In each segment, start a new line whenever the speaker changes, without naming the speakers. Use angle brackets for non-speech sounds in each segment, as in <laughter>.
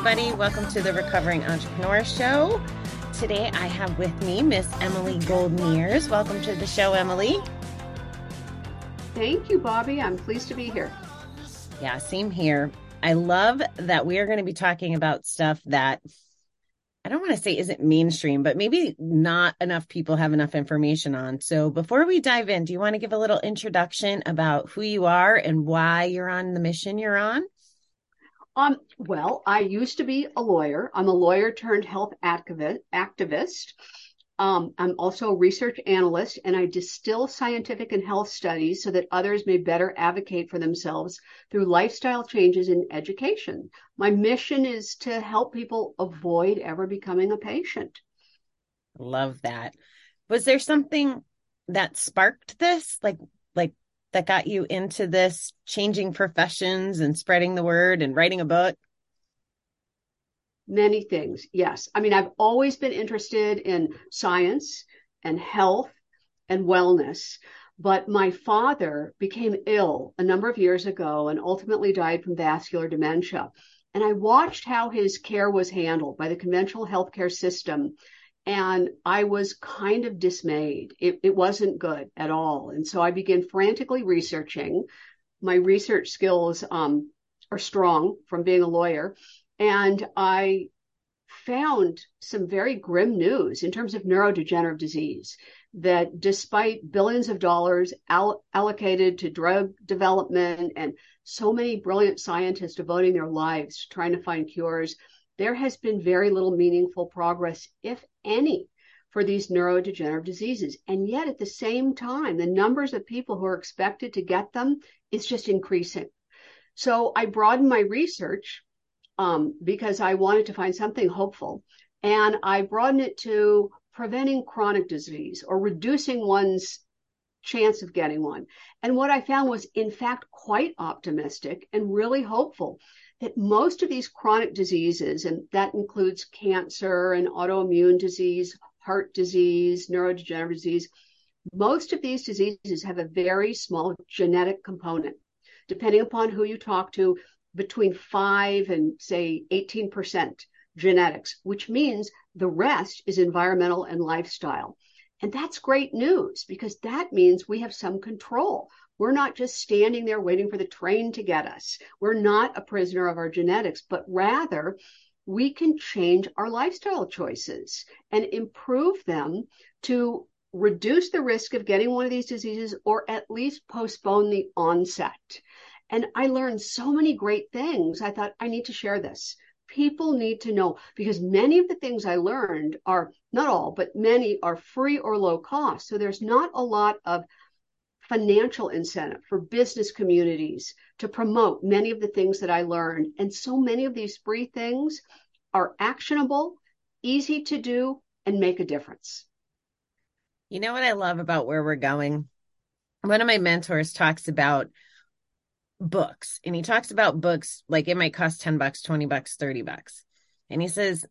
Everybody. Welcome to the Recovering Entrepreneur Show. Today I have with me Miss Emily Gold Mears. Welcome to the show, Emily.
Thank you, Bobby. I'm pleased to be here.
Yeah, same here. I love that we are going to be talking about stuff that I don't want to say isn't mainstream, but maybe not enough people have enough information on. So before we dive in, do you want to give a little introduction about who you are and why you're on the mission you're on?
Um, well, I used to be a lawyer. I'm a lawyer turned health activist. Um, I'm also a research analyst, and I distill scientific and health studies so that others may better advocate for themselves through lifestyle changes in education. My mission is to help people avoid ever becoming a patient.
Love that. Was there something that sparked this, like, that got you into this changing professions and spreading the word and writing a book?
Many things, yes. I mean, I've always been interested in science and health and wellness. But my father became ill a number of years ago and ultimately died from vascular dementia. And I watched how his care was handled by the conventional healthcare system. And I was kind of dismayed. It, it wasn't good at all. And so I began frantically researching. My research skills um, are strong from being a lawyer. And I found some very grim news in terms of neurodegenerative disease that despite billions of dollars all- allocated to drug development and so many brilliant scientists devoting their lives to trying to find cures, there has been very little meaningful progress, if any, for these neurodegenerative diseases. And yet, at the same time, the numbers of people who are expected to get them is just increasing. So I broadened my research um, because I wanted to find something hopeful. And I broadened it to preventing chronic disease or reducing one's chance of getting one. And what I found was, in fact, quite optimistic and really hopeful that most of these chronic diseases, and that includes cancer and autoimmune disease, heart disease, neurodegenerative disease, most of these diseases have a very small genetic component. Depending upon who you talk to, between 5 and say 18% genetics, which means the rest is environmental and lifestyle. And that's great news because that means we have some control. We're not just standing there waiting for the train to get us. We're not a prisoner of our genetics, but rather we can change our lifestyle choices and improve them to reduce the risk of getting one of these diseases or at least postpone the onset. And I learned so many great things. I thought I need to share this. People need to know because many of the things I learned are not all, but many are free or low cost. So there's not a lot of financial incentive for business communities to promote many of the things that I learned. And so many of these free things are actionable, easy to do, and make a difference.
You know what I love about where we're going? One of my mentors talks about books and he talks about books like it might cost 10 bucks 20 bucks 30 bucks and he says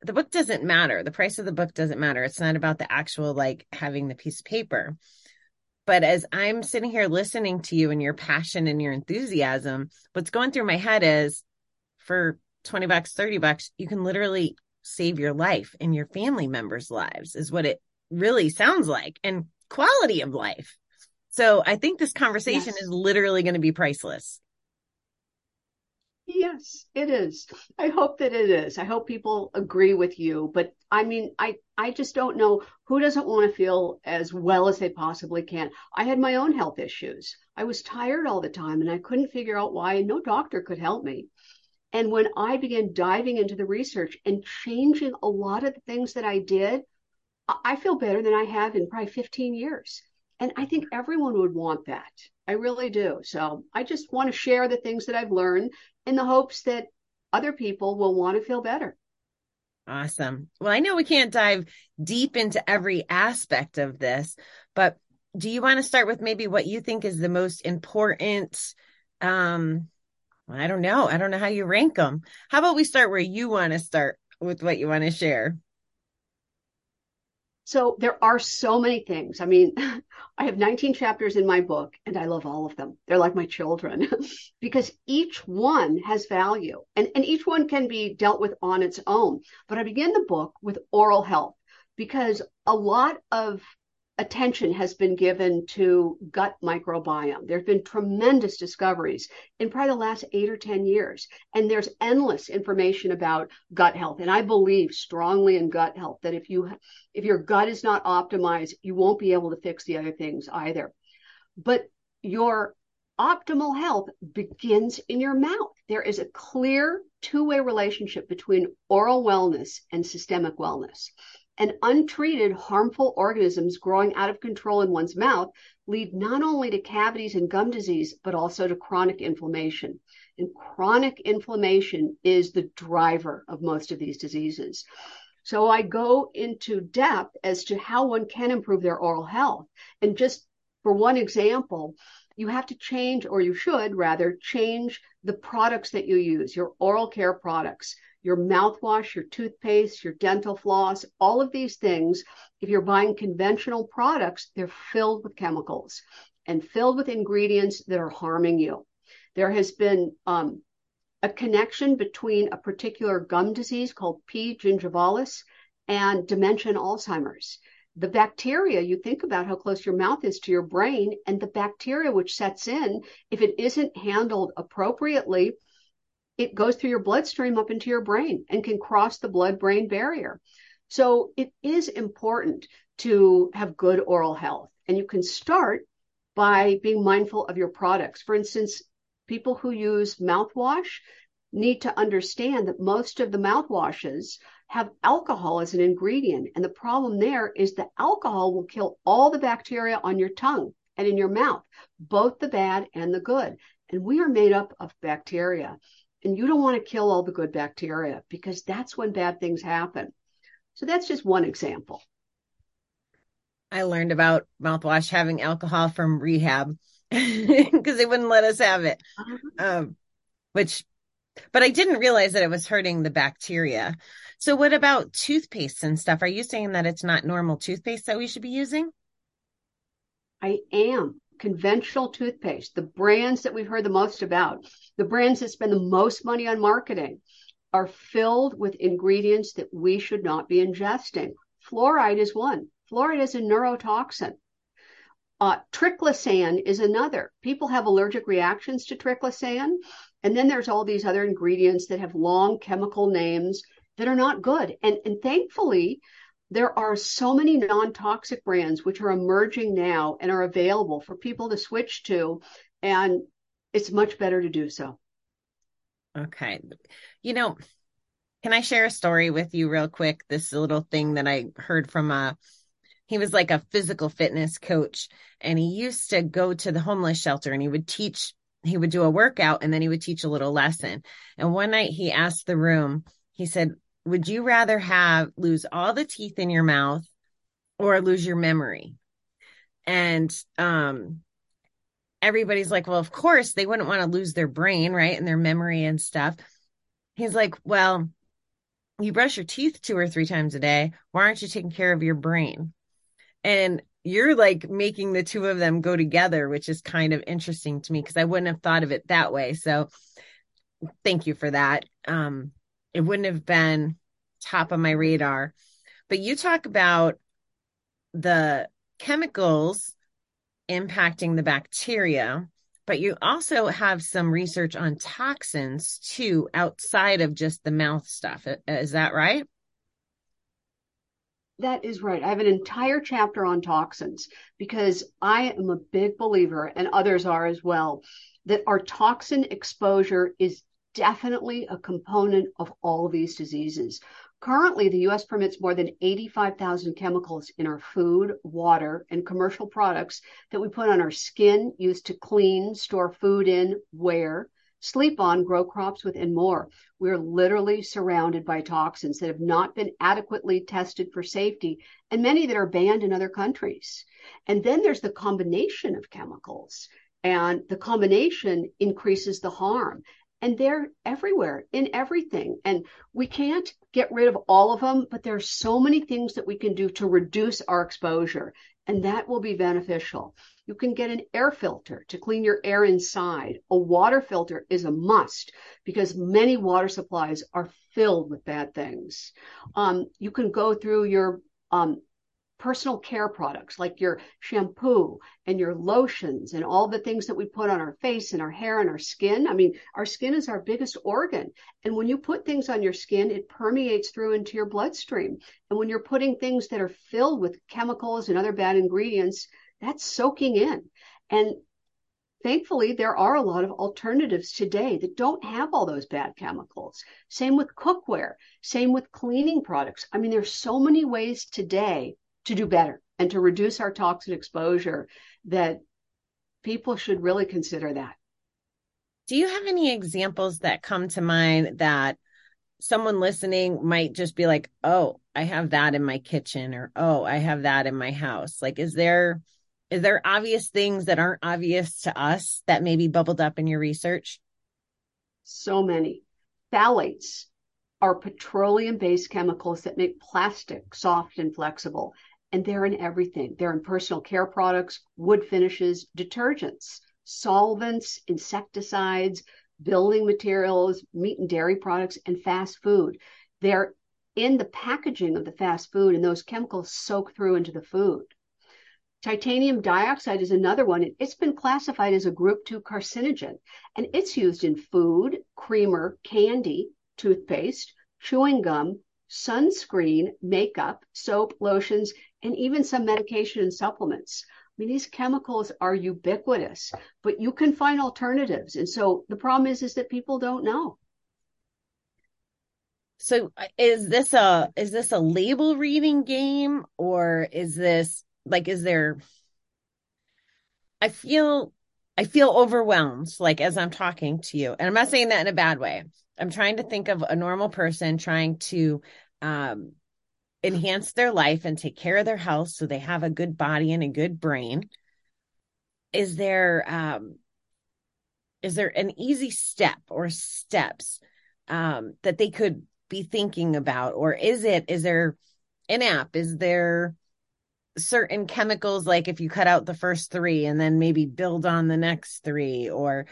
the book doesn't matter the price of the book doesn't matter it's not about the actual like having the piece of paper but as i'm sitting here listening to you and your passion and your enthusiasm what's going through my head is for 20 bucks 30 bucks you can literally save your life and your family members lives is what it really sounds like and quality of life so I think this conversation yes. is literally going to be priceless.
Yes, it is. I hope that it is. I hope people agree with you. But I mean, I, I just don't know who doesn't want to feel as well as they possibly can. I had my own health issues. I was tired all the time and I couldn't figure out why, and no doctor could help me. And when I began diving into the research and changing a lot of the things that I did, I feel better than I have in probably 15 years. And I think everyone would want that. I really do. So I just want to share the things that I've learned in the hopes that other people will want to feel better.
Awesome. Well, I know we can't dive deep into every aspect of this, but do you want to start with maybe what you think is the most important? Um, I don't know. I don't know how you rank them. How about we start where you want to start with what you want to share?
So there are so many things. I mean, <laughs> I have 19 chapters in my book and I love all of them. They're like my children <laughs> because each one has value and, and each one can be dealt with on its own. But I begin the book with oral health because a lot of attention has been given to gut microbiome. There have been tremendous discoveries in probably the last eight or 10 years. And there's endless information about gut health. And I believe strongly in gut health that if you, if your gut is not optimized, you won't be able to fix the other things either. But your optimal health begins in your mouth. There is a clear two way relationship between oral wellness and systemic wellness and untreated harmful organisms growing out of control in one's mouth lead not only to cavities and gum disease, but also to chronic inflammation. And chronic inflammation is the driver of most of these diseases. So I go into depth as to how one can improve their oral health. And just for one example, you have to change, or you should rather change the products that you use, your oral care products your mouthwash, your toothpaste, your dental floss, all of these things, if you're buying conventional products, they're filled with chemicals and filled with ingredients that are harming you. There has been um, a connection between a particular gum disease called P. gingivalis and dementia and Alzheimer's. The bacteria, you think about how close your mouth is to your brain, and the bacteria which sets in, if it isn't handled appropriately, it goes through your bloodstream up into your brain and can cross the blood brain barrier. So it is important to have good oral health. And you can start by being mindful of your products. For instance, people who use mouthwash need to understand that most of the mouthwashes have alcohol as an ingredient. And the problem there is the alcohol will kill all the bacteria on your tongue and in your mouth, both the bad and the good. And we are made up of bacteria. And you don't want to kill all the good bacteria because that's when bad things happen. So that's just one example.
I learned about mouthwash having alcohol from rehab <laughs> because they wouldn't let us have it. Uh-huh. Um, which, but I didn't realize that it was hurting the bacteria. So, what about toothpaste and stuff? Are you saying that it's not normal toothpaste that we should be using?
I am conventional toothpaste, the brands that we've heard the most about, the brands that spend the most money on marketing, are filled with ingredients that we should not be ingesting. Fluoride is one. Fluoride is a neurotoxin. Uh, triclosan is another. People have allergic reactions to triclosan. And then there's all these other ingredients that have long chemical names that are not good. And, and thankfully, there are so many non-toxic brands which are emerging now and are available for people to switch to and it's much better to do so.
Okay. You know can i share a story with you real quick? This little thing that i heard from a he was like a physical fitness coach and he used to go to the homeless shelter and he would teach he would do a workout and then he would teach a little lesson. And one night he asked the room he said would you rather have lose all the teeth in your mouth or lose your memory? And um everybody's like, well, of course they wouldn't want to lose their brain, right? And their memory and stuff. He's like, well, you brush your teeth two or three times a day. Why aren't you taking care of your brain? And you're like making the two of them go together, which is kind of interesting to me because I wouldn't have thought of it that way. So thank you for that. Um, it wouldn't have been top of my radar. But you talk about the chemicals impacting the bacteria, but you also have some research on toxins too, outside of just the mouth stuff. Is that right?
That is right. I have an entire chapter on toxins because I am a big believer, and others are as well, that our toxin exposure is definitely a component of all these diseases. Currently, the US permits more than 85,000 chemicals in our food, water, and commercial products that we put on our skin, use to clean, store food in, wear, sleep on, grow crops with, and more. We're literally surrounded by toxins that have not been adequately tested for safety, and many that are banned in other countries. And then there's the combination of chemicals, and the combination increases the harm. And they're everywhere in everything. And we can't get rid of all of them, but there are so many things that we can do to reduce our exposure, and that will be beneficial. You can get an air filter to clean your air inside. A water filter is a must because many water supplies are filled with bad things. Um, you can go through your um, personal care products like your shampoo and your lotions and all the things that we put on our face and our hair and our skin. I mean, our skin is our biggest organ. And when you put things on your skin, it permeates through into your bloodstream. And when you're putting things that are filled with chemicals and other bad ingredients, that's soaking in. And thankfully, there are a lot of alternatives today that don't have all those bad chemicals. Same with cookware, same with cleaning products. I mean, there's so many ways today to do better and to reduce our toxic exposure that people should really consider that.
Do you have any examples that come to mind that someone listening might just be like, "Oh, I have that in my kitchen," or "Oh, I have that in my house"? Like, is there is there obvious things that aren't obvious to us that maybe bubbled up in your research?
So many phthalates are petroleum based chemicals that make plastic soft and flexible and they're in everything. They're in personal care products, wood finishes, detergents, solvents, insecticides, building materials, meat and dairy products, and fast food. They're in the packaging of the fast food, and those chemicals soak through into the food. Titanium dioxide is another one. It's been classified as a group 2 carcinogen, and it's used in food, creamer, candy, toothpaste, chewing gum, sunscreen, makeup, soap, lotions, and even some medication and supplements. I mean, these chemicals are ubiquitous, but you can find alternatives. And so the problem is, is that people don't know.
So is this a is this a label reading game or is this like is there I feel I feel overwhelmed like as I'm talking to you. And I'm not saying that in a bad way. I'm trying to think of a normal person trying to um enhance their life and take care of their health so they have a good body and a good brain. Is there um is there an easy step or steps um that they could be thinking about? Or is it is there an app? Is there certain chemicals like if you cut out the first 3 and then maybe build on the next 3 or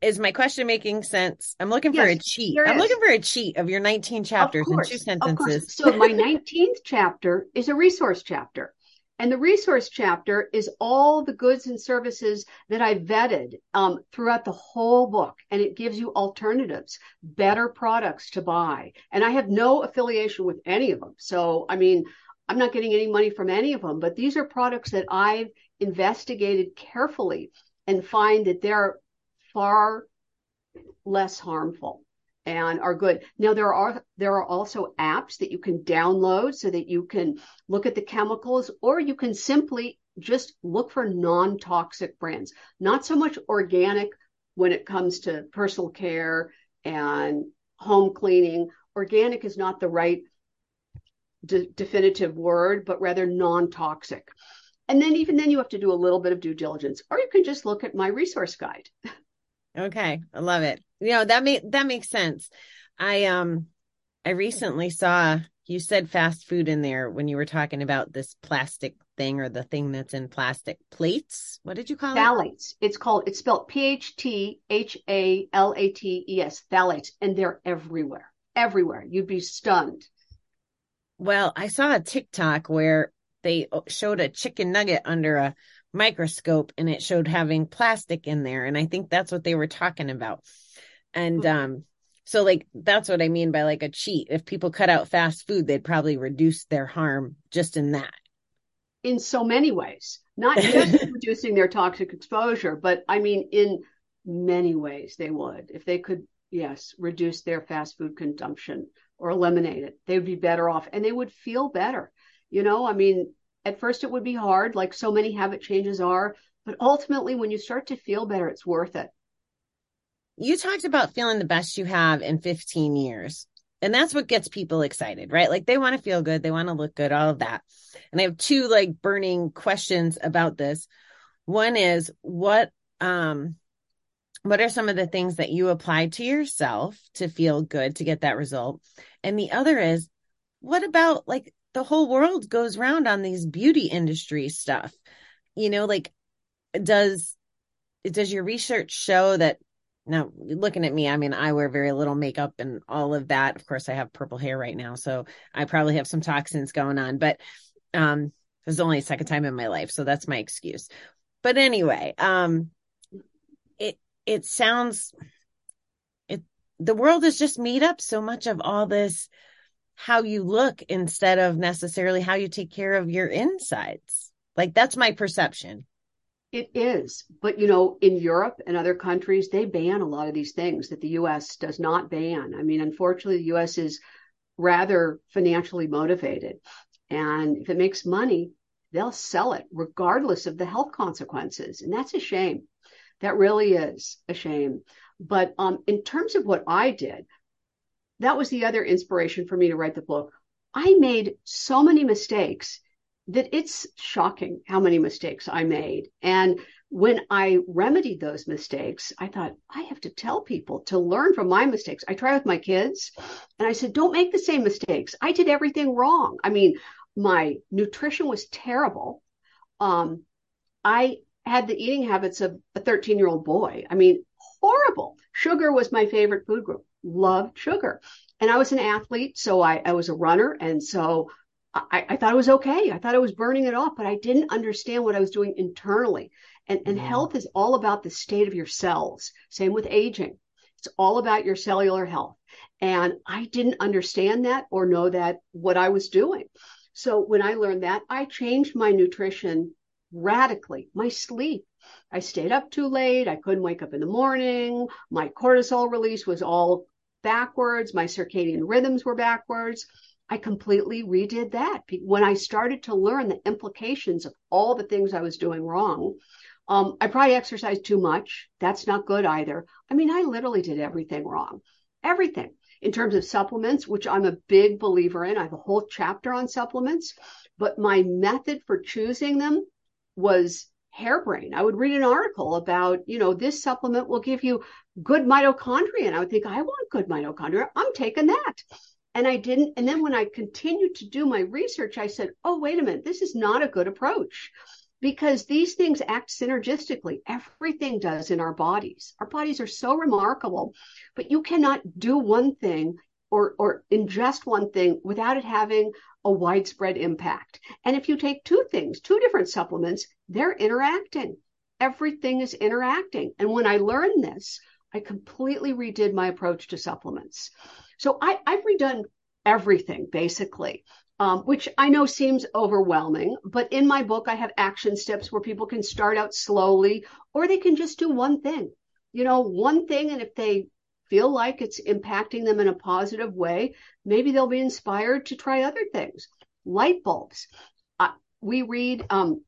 is my question making sense? I'm looking yes, for a cheat. I'm is. looking for a cheat of your 19 chapters course, in two sentences.
So my <laughs> 19th chapter is a resource chapter. And the resource chapter is all the goods and services that I vetted um, throughout the whole book. And it gives you alternatives, better products to buy. And I have no affiliation with any of them. So, I mean, I'm not getting any money from any of them, but these are products that I've investigated carefully and find that they're far less harmful and are good. Now there are there are also apps that you can download so that you can look at the chemicals or you can simply just look for non-toxic brands. Not so much organic when it comes to personal care and home cleaning. Organic is not the right de- definitive word, but rather non-toxic. And then even then you have to do a little bit of due diligence or you can just look at my resource guide. <laughs>
Okay, I love it. You know that make that makes sense. I um I recently saw you said fast food in there when you were talking about this plastic thing or the thing that's in plastic plates. What did you call
phthalates. it? Phthalates. It's called it's spelled P H T H A L A T E S. Phthalates, and they're everywhere. Everywhere. You'd be stunned.
Well, I saw a TikTok where they showed a chicken nugget under a microscope and it showed having plastic in there. And i think that's what they were talking about. And mm-hmm. um so like that's what i mean by like a cheat. If people cut out fast food they'd probably reduce their harm just in that.
In so many ways. Not <laughs> just reducing their toxic exposure but i mean in many ways they would. If they could yes reduce their fast food consumption or eliminate it they would be better off and they would feel better. You know i mean at first, it would be hard, like so many habit changes are. But ultimately, when you start to feel better, it's worth it.
You talked about feeling the best you have in 15 years. And that's what gets people excited, right? Like they want to feel good, they want to look good, all of that. And I have two like burning questions about this. One is what um what are some of the things that you apply to yourself to feel good to get that result? And the other is, what about like the whole world goes round on these beauty industry stuff? You know, like does does your research show that now looking at me i mean i wear very little makeup and all of that of course i have purple hair right now so i probably have some toxins going on but um this is only a second time in my life so that's my excuse but anyway um it it sounds it the world is just made up so much of all this how you look instead of necessarily how you take care of your insides like that's my perception
it is. But, you know, in Europe and other countries, they ban a lot of these things that the US does not ban. I mean, unfortunately, the US is rather financially motivated. And if it makes money, they'll sell it regardless of the health consequences. And that's a shame. That really is a shame. But um, in terms of what I did, that was the other inspiration for me to write the book. I made so many mistakes that it's shocking how many mistakes I made. And when I remedied those mistakes, I thought, I have to tell people to learn from my mistakes. I try with my kids and I said, don't make the same mistakes. I did everything wrong. I mean, my nutrition was terrible. Um, I had the eating habits of a 13 year old boy. I mean, horrible. Sugar was my favorite food group, loved sugar. And I was an athlete. So I, I was a runner. And so I, I, thought it was okay. I thought I was burning it off, but I didn't understand what I was doing internally. And, and health is all about the state of your cells. Same with aging. It's all about your cellular health. And I didn't understand that or know that what I was doing. So when I learned that, I changed my nutrition radically. My sleep. I stayed up too late. I couldn't wake up in the morning. My cortisol release was all backwards. My circadian rhythms were backwards. I completely redid that. When I started to learn the implications of all the things I was doing wrong, um, I probably exercised too much. That's not good either. I mean, I literally did everything wrong. Everything. In terms of supplements, which I'm a big believer in, I have a whole chapter on supplements, but my method for choosing them was harebrained. I would read an article about, you know, this supplement will give you good mitochondria. And I would think, I want good mitochondria. I'm taking that and I didn't. And then when I continued to do my research, I said, oh, wait a minute, this is not a good approach because these things act synergistically. Everything does in our bodies. Our bodies are so remarkable, but you cannot do one thing or, or ingest one thing without it having a widespread impact. And if you take two things, two different supplements, they're interacting. Everything is interacting. And when I learned this, I completely redid my approach to supplements. So I, I've redone everything basically. Um, which I know seems overwhelming, but in my book, I have action steps where people can start out slowly or they can just do one thing, you know, one thing. And if they feel like it's impacting them in a positive way, maybe they'll be inspired to try other things. Light bulbs. Uh, we read um,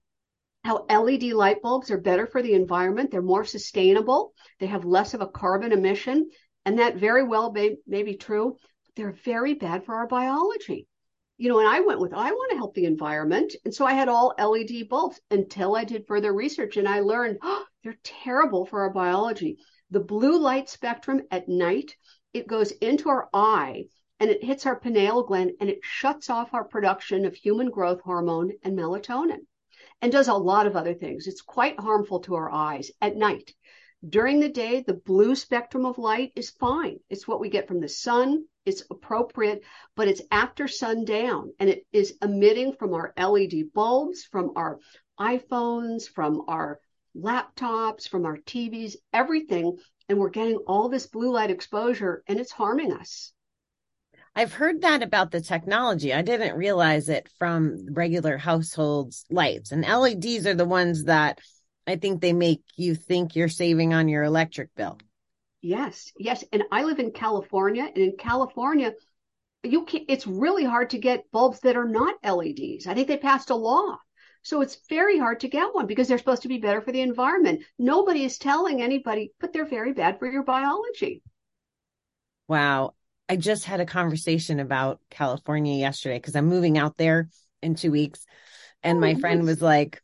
how LED light bulbs are better for the environment. They're more sustainable. They have less of a carbon emission. And that very well may, may be true, but they're very bad for our biology. You know, and I went with, I want to help the environment. And so I had all LED bulbs until I did further research and I learned oh, <gasps> they're terrible for our biology. The blue light spectrum at night, it goes into our eye and it hits our pineal gland and it shuts off our production of human growth hormone and melatonin and does a lot of other things. It's quite harmful to our eyes at night. During the day, the blue spectrum of light is fine. It's what we get from the sun. It's appropriate, but it's after sundown and it is emitting from our LED bulbs, from our iPhones, from our laptops, from our TVs, everything. And we're getting all this blue light exposure and it's harming us.
I've heard that about the technology. I didn't realize it from regular households lights. And LEDs are the ones that I think they make you think you're saving on your electric bill.
Yes, yes. And I live in California, and in California, you can it's really hard to get bulbs that are not LEDs. I think they passed a law. So it's very hard to get one because they're supposed to be better for the environment. Nobody is telling anybody, but they're very bad for your biology.
Wow. I just had a conversation about California yesterday because I'm moving out there in two weeks. And oh, my nice. friend was like,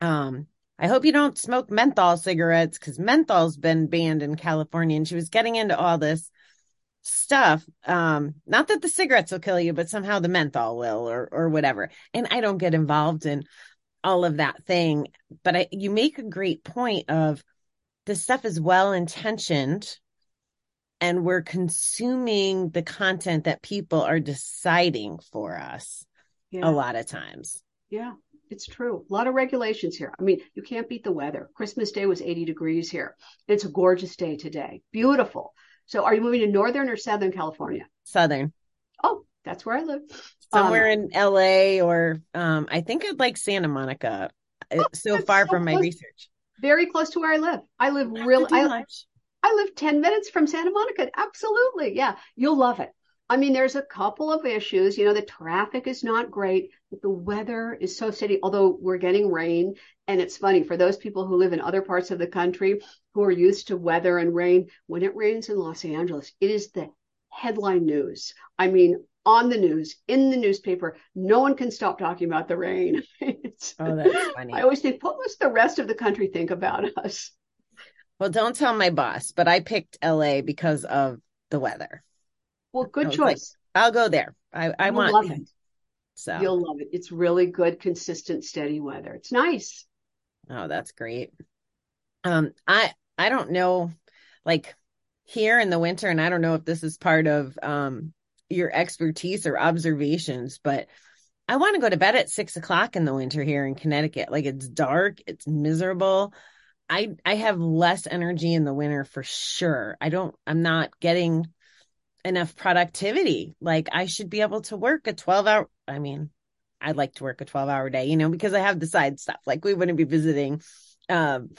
um, I hope you don't smoke menthol cigarettes because menthol's been banned in California. And she was getting into all this stuff. Um, not that the cigarettes will kill you, but somehow the menthol will or or whatever. And I don't get involved in all of that thing. But I, you make a great point of this stuff is well intentioned and we're consuming the content that people are deciding for us yeah. a lot of times.
Yeah, it's true. A lot of regulations here. I mean, you can't beat the weather. Christmas Day was 80 degrees here. It's a gorgeous day today. Beautiful. So, are you moving to Northern or Southern California?
Southern.
Oh, that's where I live.
Somewhere um, in LA or um, I think I'd like Santa Monica. Oh, so far so from my research.
Very close to where I live. I live really. I, I live 10 minutes from Santa Monica. Absolutely. Yeah. You'll love it. I mean, there's a couple of issues. You know, the traffic is not great, but the weather is so steady, although we're getting rain. And it's funny for those people who live in other parts of the country who are used to weather and rain, when it rains in Los Angeles, it is the headline news. I mean, on the news, in the newspaper, no one can stop talking about the rain. <laughs>
oh, that's funny.
I always think, what must the rest of the country think about us?
Well, don't tell my boss, but I picked LA because of the weather.
Well, good choice.
Like, I'll go there. I, I want
love it. So you'll love it. It's really good, consistent, steady weather. It's nice.
Oh, that's great. Um, I I don't know, like here in the winter, and I don't know if this is part of um your expertise or observations, but I want to go to bed at six o'clock in the winter here in Connecticut. Like it's dark, it's miserable. I I have less energy in the winter for sure. I don't I'm not getting enough productivity. Like I should be able to work a 12 hour I mean, I'd like to work a 12 hour day, you know, because I have the side stuff. Like we wouldn't be visiting um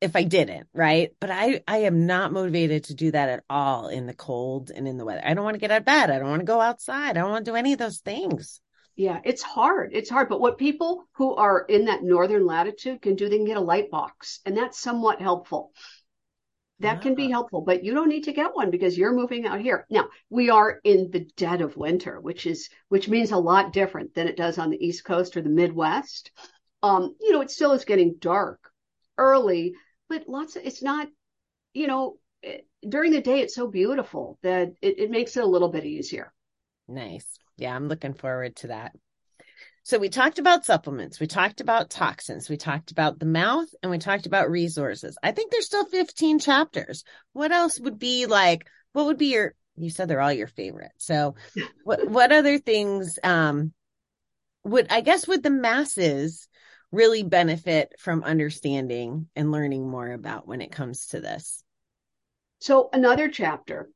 if I didn't, right? But I I am not motivated to do that at all in the cold and in the weather. I don't want to get out of bed. I don't want to go outside. I don't want to do any of those things.
Yeah, it's hard. It's hard. But what people who are in that northern latitude can do, they can get a light box, and that's somewhat helpful. That can be helpful, but you don't need to get one because you're moving out here. Now, we are in the dead of winter, which is which means a lot different than it does on the East Coast or the Midwest. Um, you know, it still is getting dark early, but lots of it's not, you know, it, during the day it's so beautiful that it, it makes it a little bit easier.
Nice yeah, I'm looking forward to that. So we talked about supplements, we talked about toxins, we talked about the mouth, and we talked about resources. I think there's still 15 chapters. What else would be like? What would be your? You said they're all your favorite. So, <laughs> what what other things um would I guess would the masses really benefit from understanding and learning more about when it comes to this?
So another chapter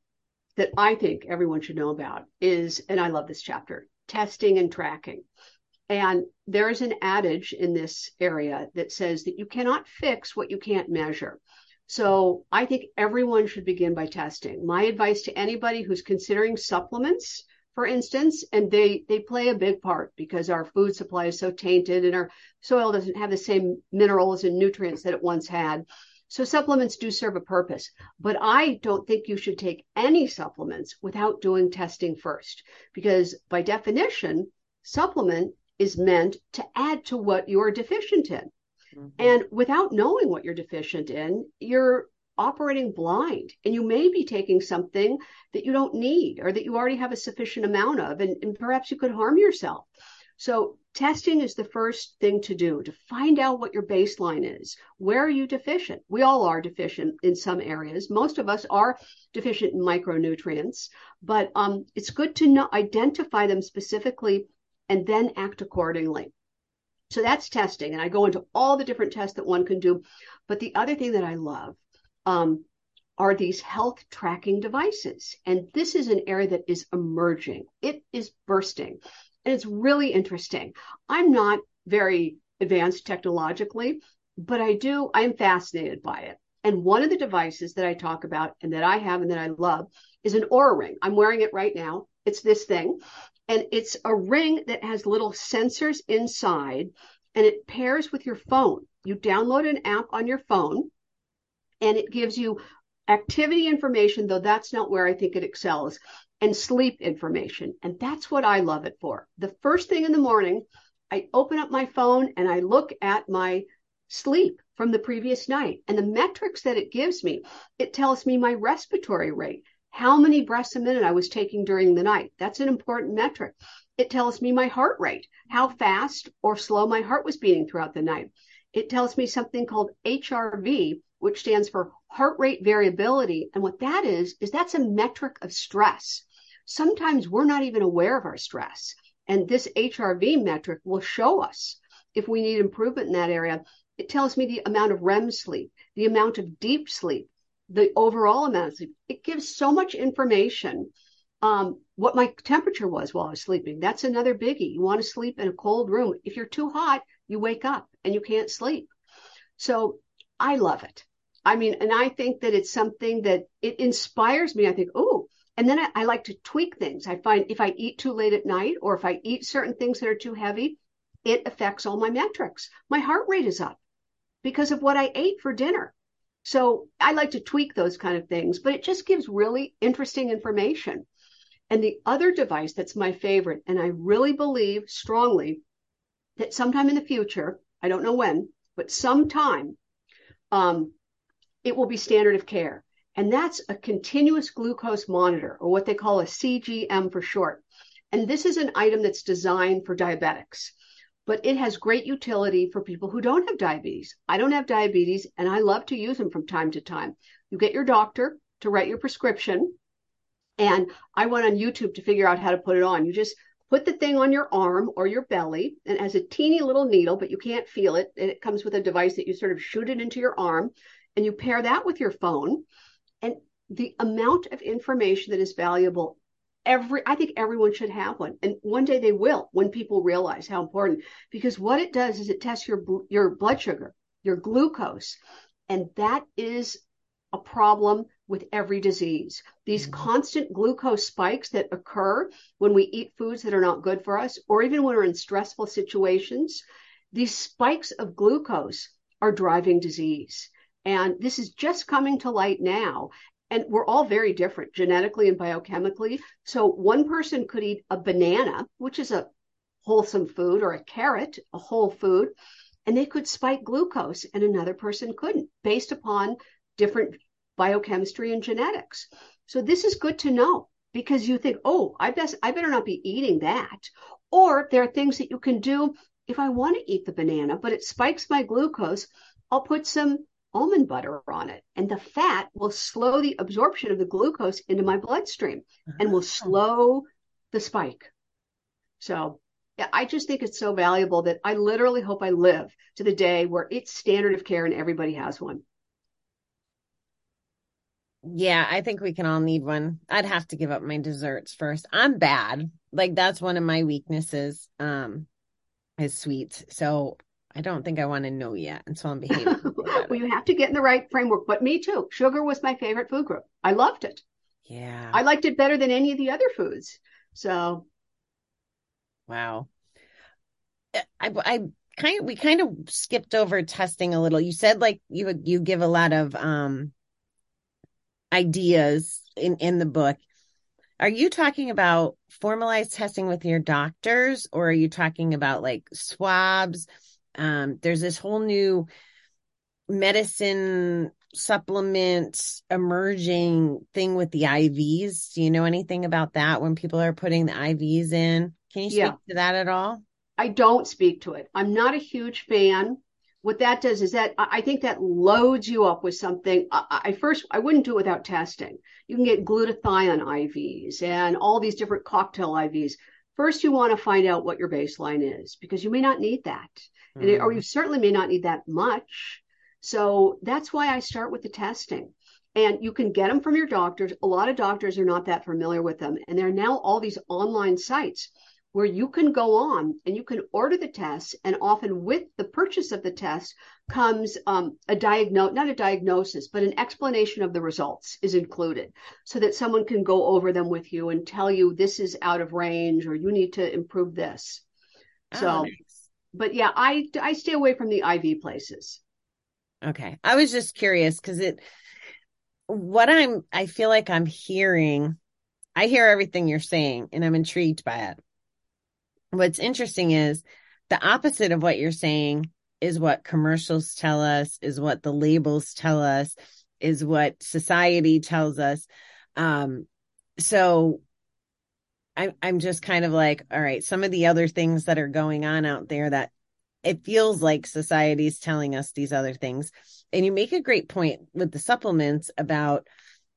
that I think everyone should know about is, and I love this chapter, testing and tracking. And there is an adage in this area that says that you cannot fix what you can't measure. So I think everyone should begin by testing. My advice to anybody who's considering supplements, for instance, and they they play a big part because our food supply is so tainted and our soil doesn't have the same minerals and nutrients that it once had. So supplements do serve a purpose, but I don't think you should take any supplements without doing testing first, because by definition, supplement is meant to add to what you're deficient in. Mm-hmm. And without knowing what you're deficient in, you're operating blind and you may be taking something that you don't need or that you already have a sufficient amount of, and, and perhaps you could harm yourself. So testing is the first thing to do to find out what your baseline is. Where are you deficient? We all are deficient in some areas. Most of us are deficient in micronutrients, but um, it's good to know, identify them specifically and then act accordingly. So that's testing. And I go into all the different tests that one can do. But the other thing that I love um, are these health tracking devices. And this is an area that is emerging, it is bursting. And it's really interesting. I'm not very advanced technologically, but I do, I'm fascinated by it. And one of the devices that I talk about and that I have and that I love is an Oura ring. I'm wearing it right now. It's this thing. And it's a ring that has little sensors inside and it pairs with your phone. You download an app on your phone and it gives you activity information, though that's not where I think it excels and sleep information. And that's what I love it for. The first thing in the morning, I open up my phone and I look at my sleep from the previous night. And the metrics that it gives me, it tells me my respiratory rate, how many breaths a minute I was taking during the night. That's an important metric. It tells me my heart rate, how fast or slow my heart was beating throughout the night. It tells me something called HRV, which stands for heart rate variability. And what that is, is that's a metric of stress. Sometimes we're not even aware of our stress. And this HRV metric will show us if we need improvement in that area. It tells me the amount of REM sleep, the amount of deep sleep, the overall amount. It gives so much information. Um, what my temperature was while I was sleeping. That's another biggie. You want to sleep in a cold room. If you're too hot, you wake up and you can't sleep. So I love it. I mean, and I think that it's something that it inspires me. I think, oh, and then I, I like to tweak things. I find if I eat too late at night or if I eat certain things that are too heavy, it affects all my metrics. My heart rate is up because of what I ate for dinner. So I like to tweak those kind of things, but it just gives really interesting information. And the other device that's my favorite, and I really believe strongly that sometime in the future, I don't know when, but sometime, um, it will be standard of care. And that's a continuous glucose monitor, or what they call a CGM for short. And this is an item that's designed for diabetics but it has great utility for people who don't have diabetes. I don't have diabetes and I love to use them from time to time. You get your doctor to write your prescription. And I went on YouTube to figure out how to put it on. You just put the thing on your arm or your belly and it has a teeny little needle, but you can't feel it. And it comes with a device that you sort of shoot it into your arm and you pair that with your phone. And the amount of information that is valuable every i think everyone should have one. And one day they will when people realize how important because what it does is it tests your your blood sugar your glucose. And that is a problem with every disease. These mm-hmm. constant glucose spikes that occur when we eat foods that are not good for us or even when we're in stressful situations these spikes of glucose are driving disease. And this is just coming to light now and we're all very different genetically and biochemically. So one person could eat a banana, which is a wholesome food, or a carrot, a whole food, and they could spike glucose, and another person couldn't, based upon different biochemistry and genetics. So this is good to know because you think, oh, I best I better not be eating that. Or there are things that you can do if I want to eat the banana, but it spikes my glucose. I'll put some almond butter on it. And the fat will slow the absorption of the glucose into my bloodstream and will uh-huh. slow the spike. So yeah, I just think it's so valuable that I literally hope I live to the day where it's standard of care and everybody has one.
Yeah, I think we can all need one. I'd have to give up my desserts first. I'm bad. Like that's one of my weaknesses. Um is sweets. So I don't think I want to know yet until I'm behaving. <laughs>
well, you have to get in the right framework. But me too. Sugar was my favorite food group. I loved it.
Yeah.
I liked it better than any of the other foods. So
wow. I I kind of we kind of skipped over testing a little. You said like you you give a lot of um ideas in in the book. Are you talking about formalized testing with your doctors or are you talking about like swabs? Um, there's this whole new medicine supplement emerging thing with the IVs. Do you know anything about that when people are putting the IVs in? Can you speak yeah. to that at all?
I don't speak to it. I'm not a huge fan. What that does is that I think that loads you up with something. I, I first I wouldn't do it without testing. You can get glutathione IVs and all these different cocktail IVs. First, you want to find out what your baseline is because you may not need that and it, or you mm. certainly may not need that much. So that's why I start with the testing. And you can get them from your doctors. A lot of doctors are not that familiar with them. And there are now all these online sites where you can go on and you can order the tests. And often with the purchase of the test comes um, a diagnose, not a diagnosis, but an explanation of the results is included so that someone can go over them with you and tell you this is out of range or you need to improve this. Oh, so nice but yeah, I I stay away from the IV places.
Okay. I was just curious because it what I'm I feel like I'm hearing I hear everything you're saying and I'm intrigued by it. What's interesting is the opposite of what you're saying is what commercials tell us, is what the labels tell us, is what society tells us. Um, so I'm I'm just kind of like, all right, some of the other things that are going on out there that it feels like society's telling us these other things. And you make a great point with the supplements about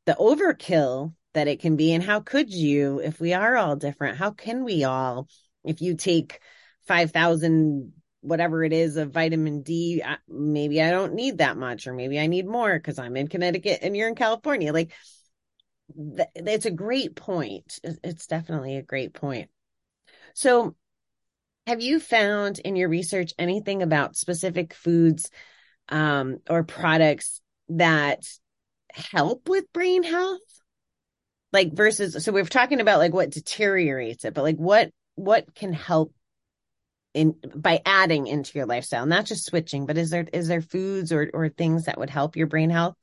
the overkill that it can be and how could you if we are all different how can we all if you take 5000 whatever it is of vitamin D maybe I don't need that much or maybe I need more cuz I'm in Connecticut and you're in California. Like th- it's a great point. It's definitely a great point. So have you found in your research anything about specific foods um, or products that help with brain health? Like versus so we're talking about like what deteriorates it but like what what can help in by adding into your lifestyle not just switching but is there is there foods or or things that would help your brain health?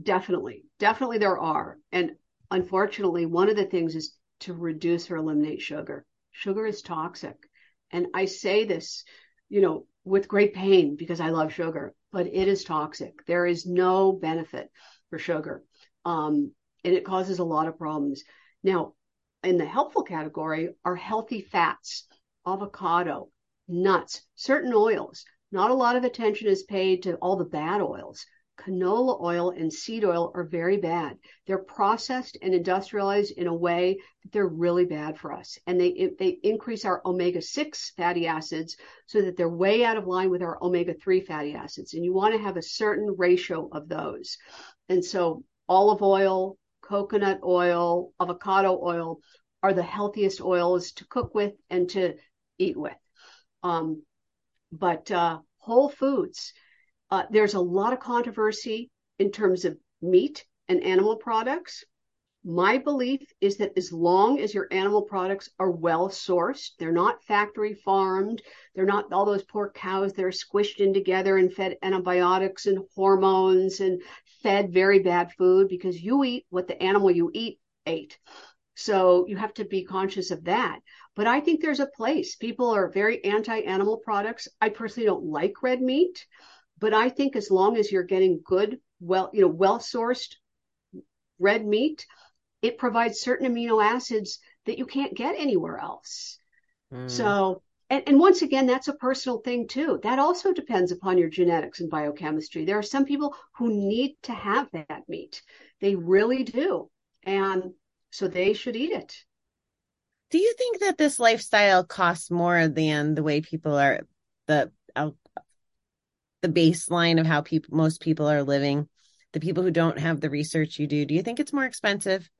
Definitely. Definitely there are. And unfortunately one of the things is to reduce or eliminate sugar. Sugar is toxic and i say this you know with great pain because i love sugar but it is toxic there is no benefit for sugar um, and it causes a lot of problems. Now, in the helpful category are healthy fats, avocado, nuts, certain oils. Not a lot of attention is paid to all the bad oils. Canola oil and seed oil are very bad. They're processed and industrialized in a way that they're really bad for us. And they, they increase our omega 6 fatty acids so that they're way out of line with our omega 3 fatty acids. And you want to have a certain ratio of those. And so olive oil, coconut oil, avocado oil are the healthiest oils to cook with and to eat with. Um, but uh, whole foods, Uh, there's a lot of controversy in terms of meat and animal products. My belief is that as long as your animal products are well sourced, they're not factory farmed, they're not all those poor cows that are squished in together and fed antibiotics and hormones and fed very bad food because you eat what the animal you eat ate. So you have to be conscious of that. But I think there's a place. People are very anti animal products. I personally don't like red meat, but I think as long as you're getting good, well, you know, well sourced red meat, it provides certain amino acids that you can't get anywhere else. Mm. So, and, and once again, that's a personal thing too. That also depends upon your genetics and biochemistry. There are some people who need to have that meat. They really do. And so they should eat it.
Do you think that this lifestyle costs more than the way people are the the baseline of how people most people are living? The people who don't have the research you do, do you think it's more expensive?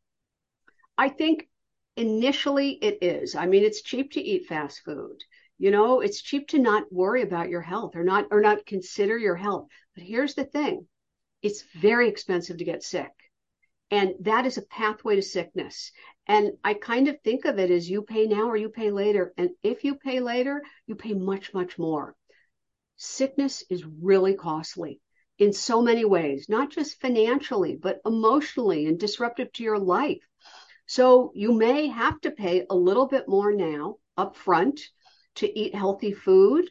I think initially it is. I mean, it's cheap to eat fast food. You know, it's cheap to not worry about your health or not or not consider your health. But here's the thing. It's very expensive to get sick. And that is a pathway to sickness. And I kind of think of it as you pay now or you pay later. And if you pay later, you pay much, much more. Sickness is really costly in so many ways, not just financially, but emotionally and disruptive to your life. So you may have to pay a little bit more now up front to eat healthy food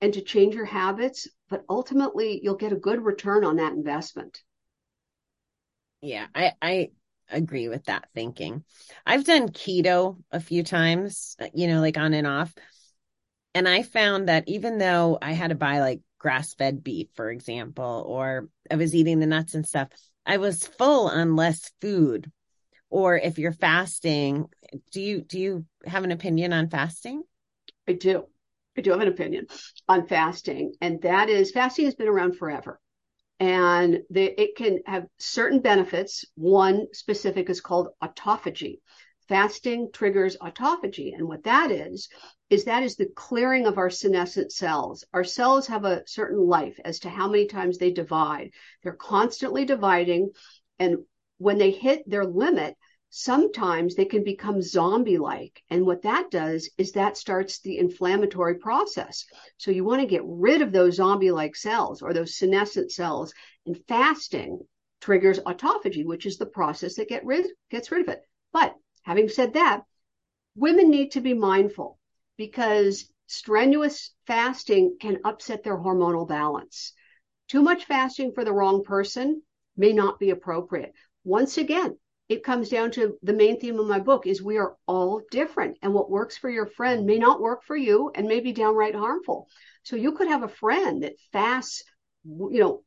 and to change your habits, but ultimately you'll get a good return on that investment.
Yeah, I, I agree with that thinking. I've done keto a few times, you know, like on and off. And I found that even though I had to buy like grass fed beef, for example, or I was eating the nuts and stuff, I was full on less food. Or if you're fasting do you do you have an opinion on fasting?
I do. I do have an opinion on fasting and that is fasting has been around forever. And the, it can have certain benefits. One specific is called autophagy. Fasting triggers autophagy and what that is is that is the clearing of our senescent cells our cells have a certain life as to how many times they divide they're constantly dividing and when they hit their limit, sometimes they can become zombie like. And what that does is that starts the inflammatory process. So you want to get rid of those zombie like cells or those senescent cells. And fasting triggers autophagy, which is the process that get rid, gets rid of it. But having said that, women need to be mindful because strenuous fasting can upset their hormonal balance. Too much fasting for the wrong person may not be appropriate. Once again, it comes down to the main theme of my book is we are all different and what works for your friend may not work for you and may be downright harmful. So you could have a friend that fasts, you know,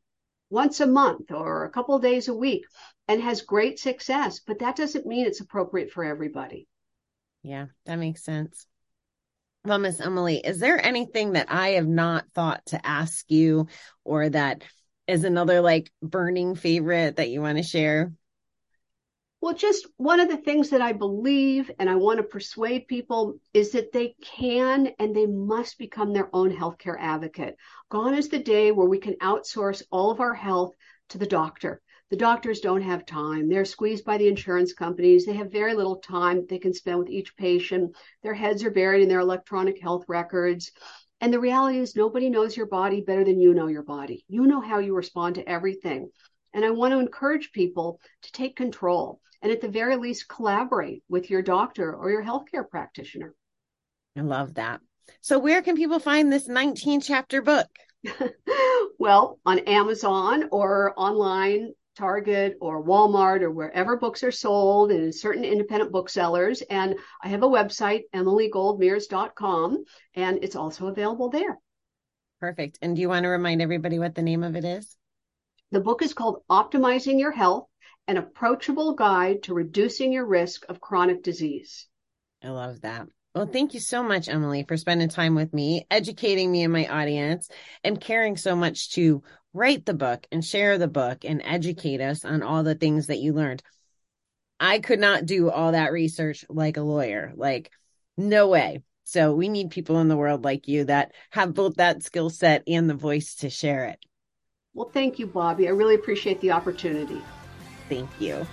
once a month or a couple days a week and has great success, but that doesn't mean it's appropriate for everybody.
Yeah, that makes sense. Well, Miss Emily, is there anything that I have not thought to ask you or that is another like burning favorite that you want to share?
Well, just one of the things that I believe and I want to persuade people is that they can and they must become their own healthcare advocate. Gone is the day where we can outsource all of our health to the doctor. The doctors don't have time. They're squeezed by the insurance companies. They have very little time they can spend with each patient. Their heads are buried in their electronic health records. And the reality is, nobody knows your body better than you know your body. You know how you respond to everything. And I want to encourage people to take control and at the very least collaborate with your doctor or your healthcare practitioner.
I love that. So where can people find this 19 chapter book? <laughs>
well, on Amazon or online, Target or Walmart or wherever books are sold and in certain independent booksellers. And I have a website, emilygoldmears.com, and it's also available there.
Perfect. And do you want to remind everybody what the name of it is?
The book is called Optimizing Your Health an approachable guide to reducing your risk of chronic disease.
I love that. Well, thank you so much, Emily, for spending time with me, educating me and my audience, and caring so much to write the book and share the book and educate us on all the things that you learned. I could not do all that research like a lawyer. Like, no way. So, we need people in the world like you that have both that skill set and the voice to share it.
Well, thank you, Bobby. I really appreciate the opportunity.
Thank you.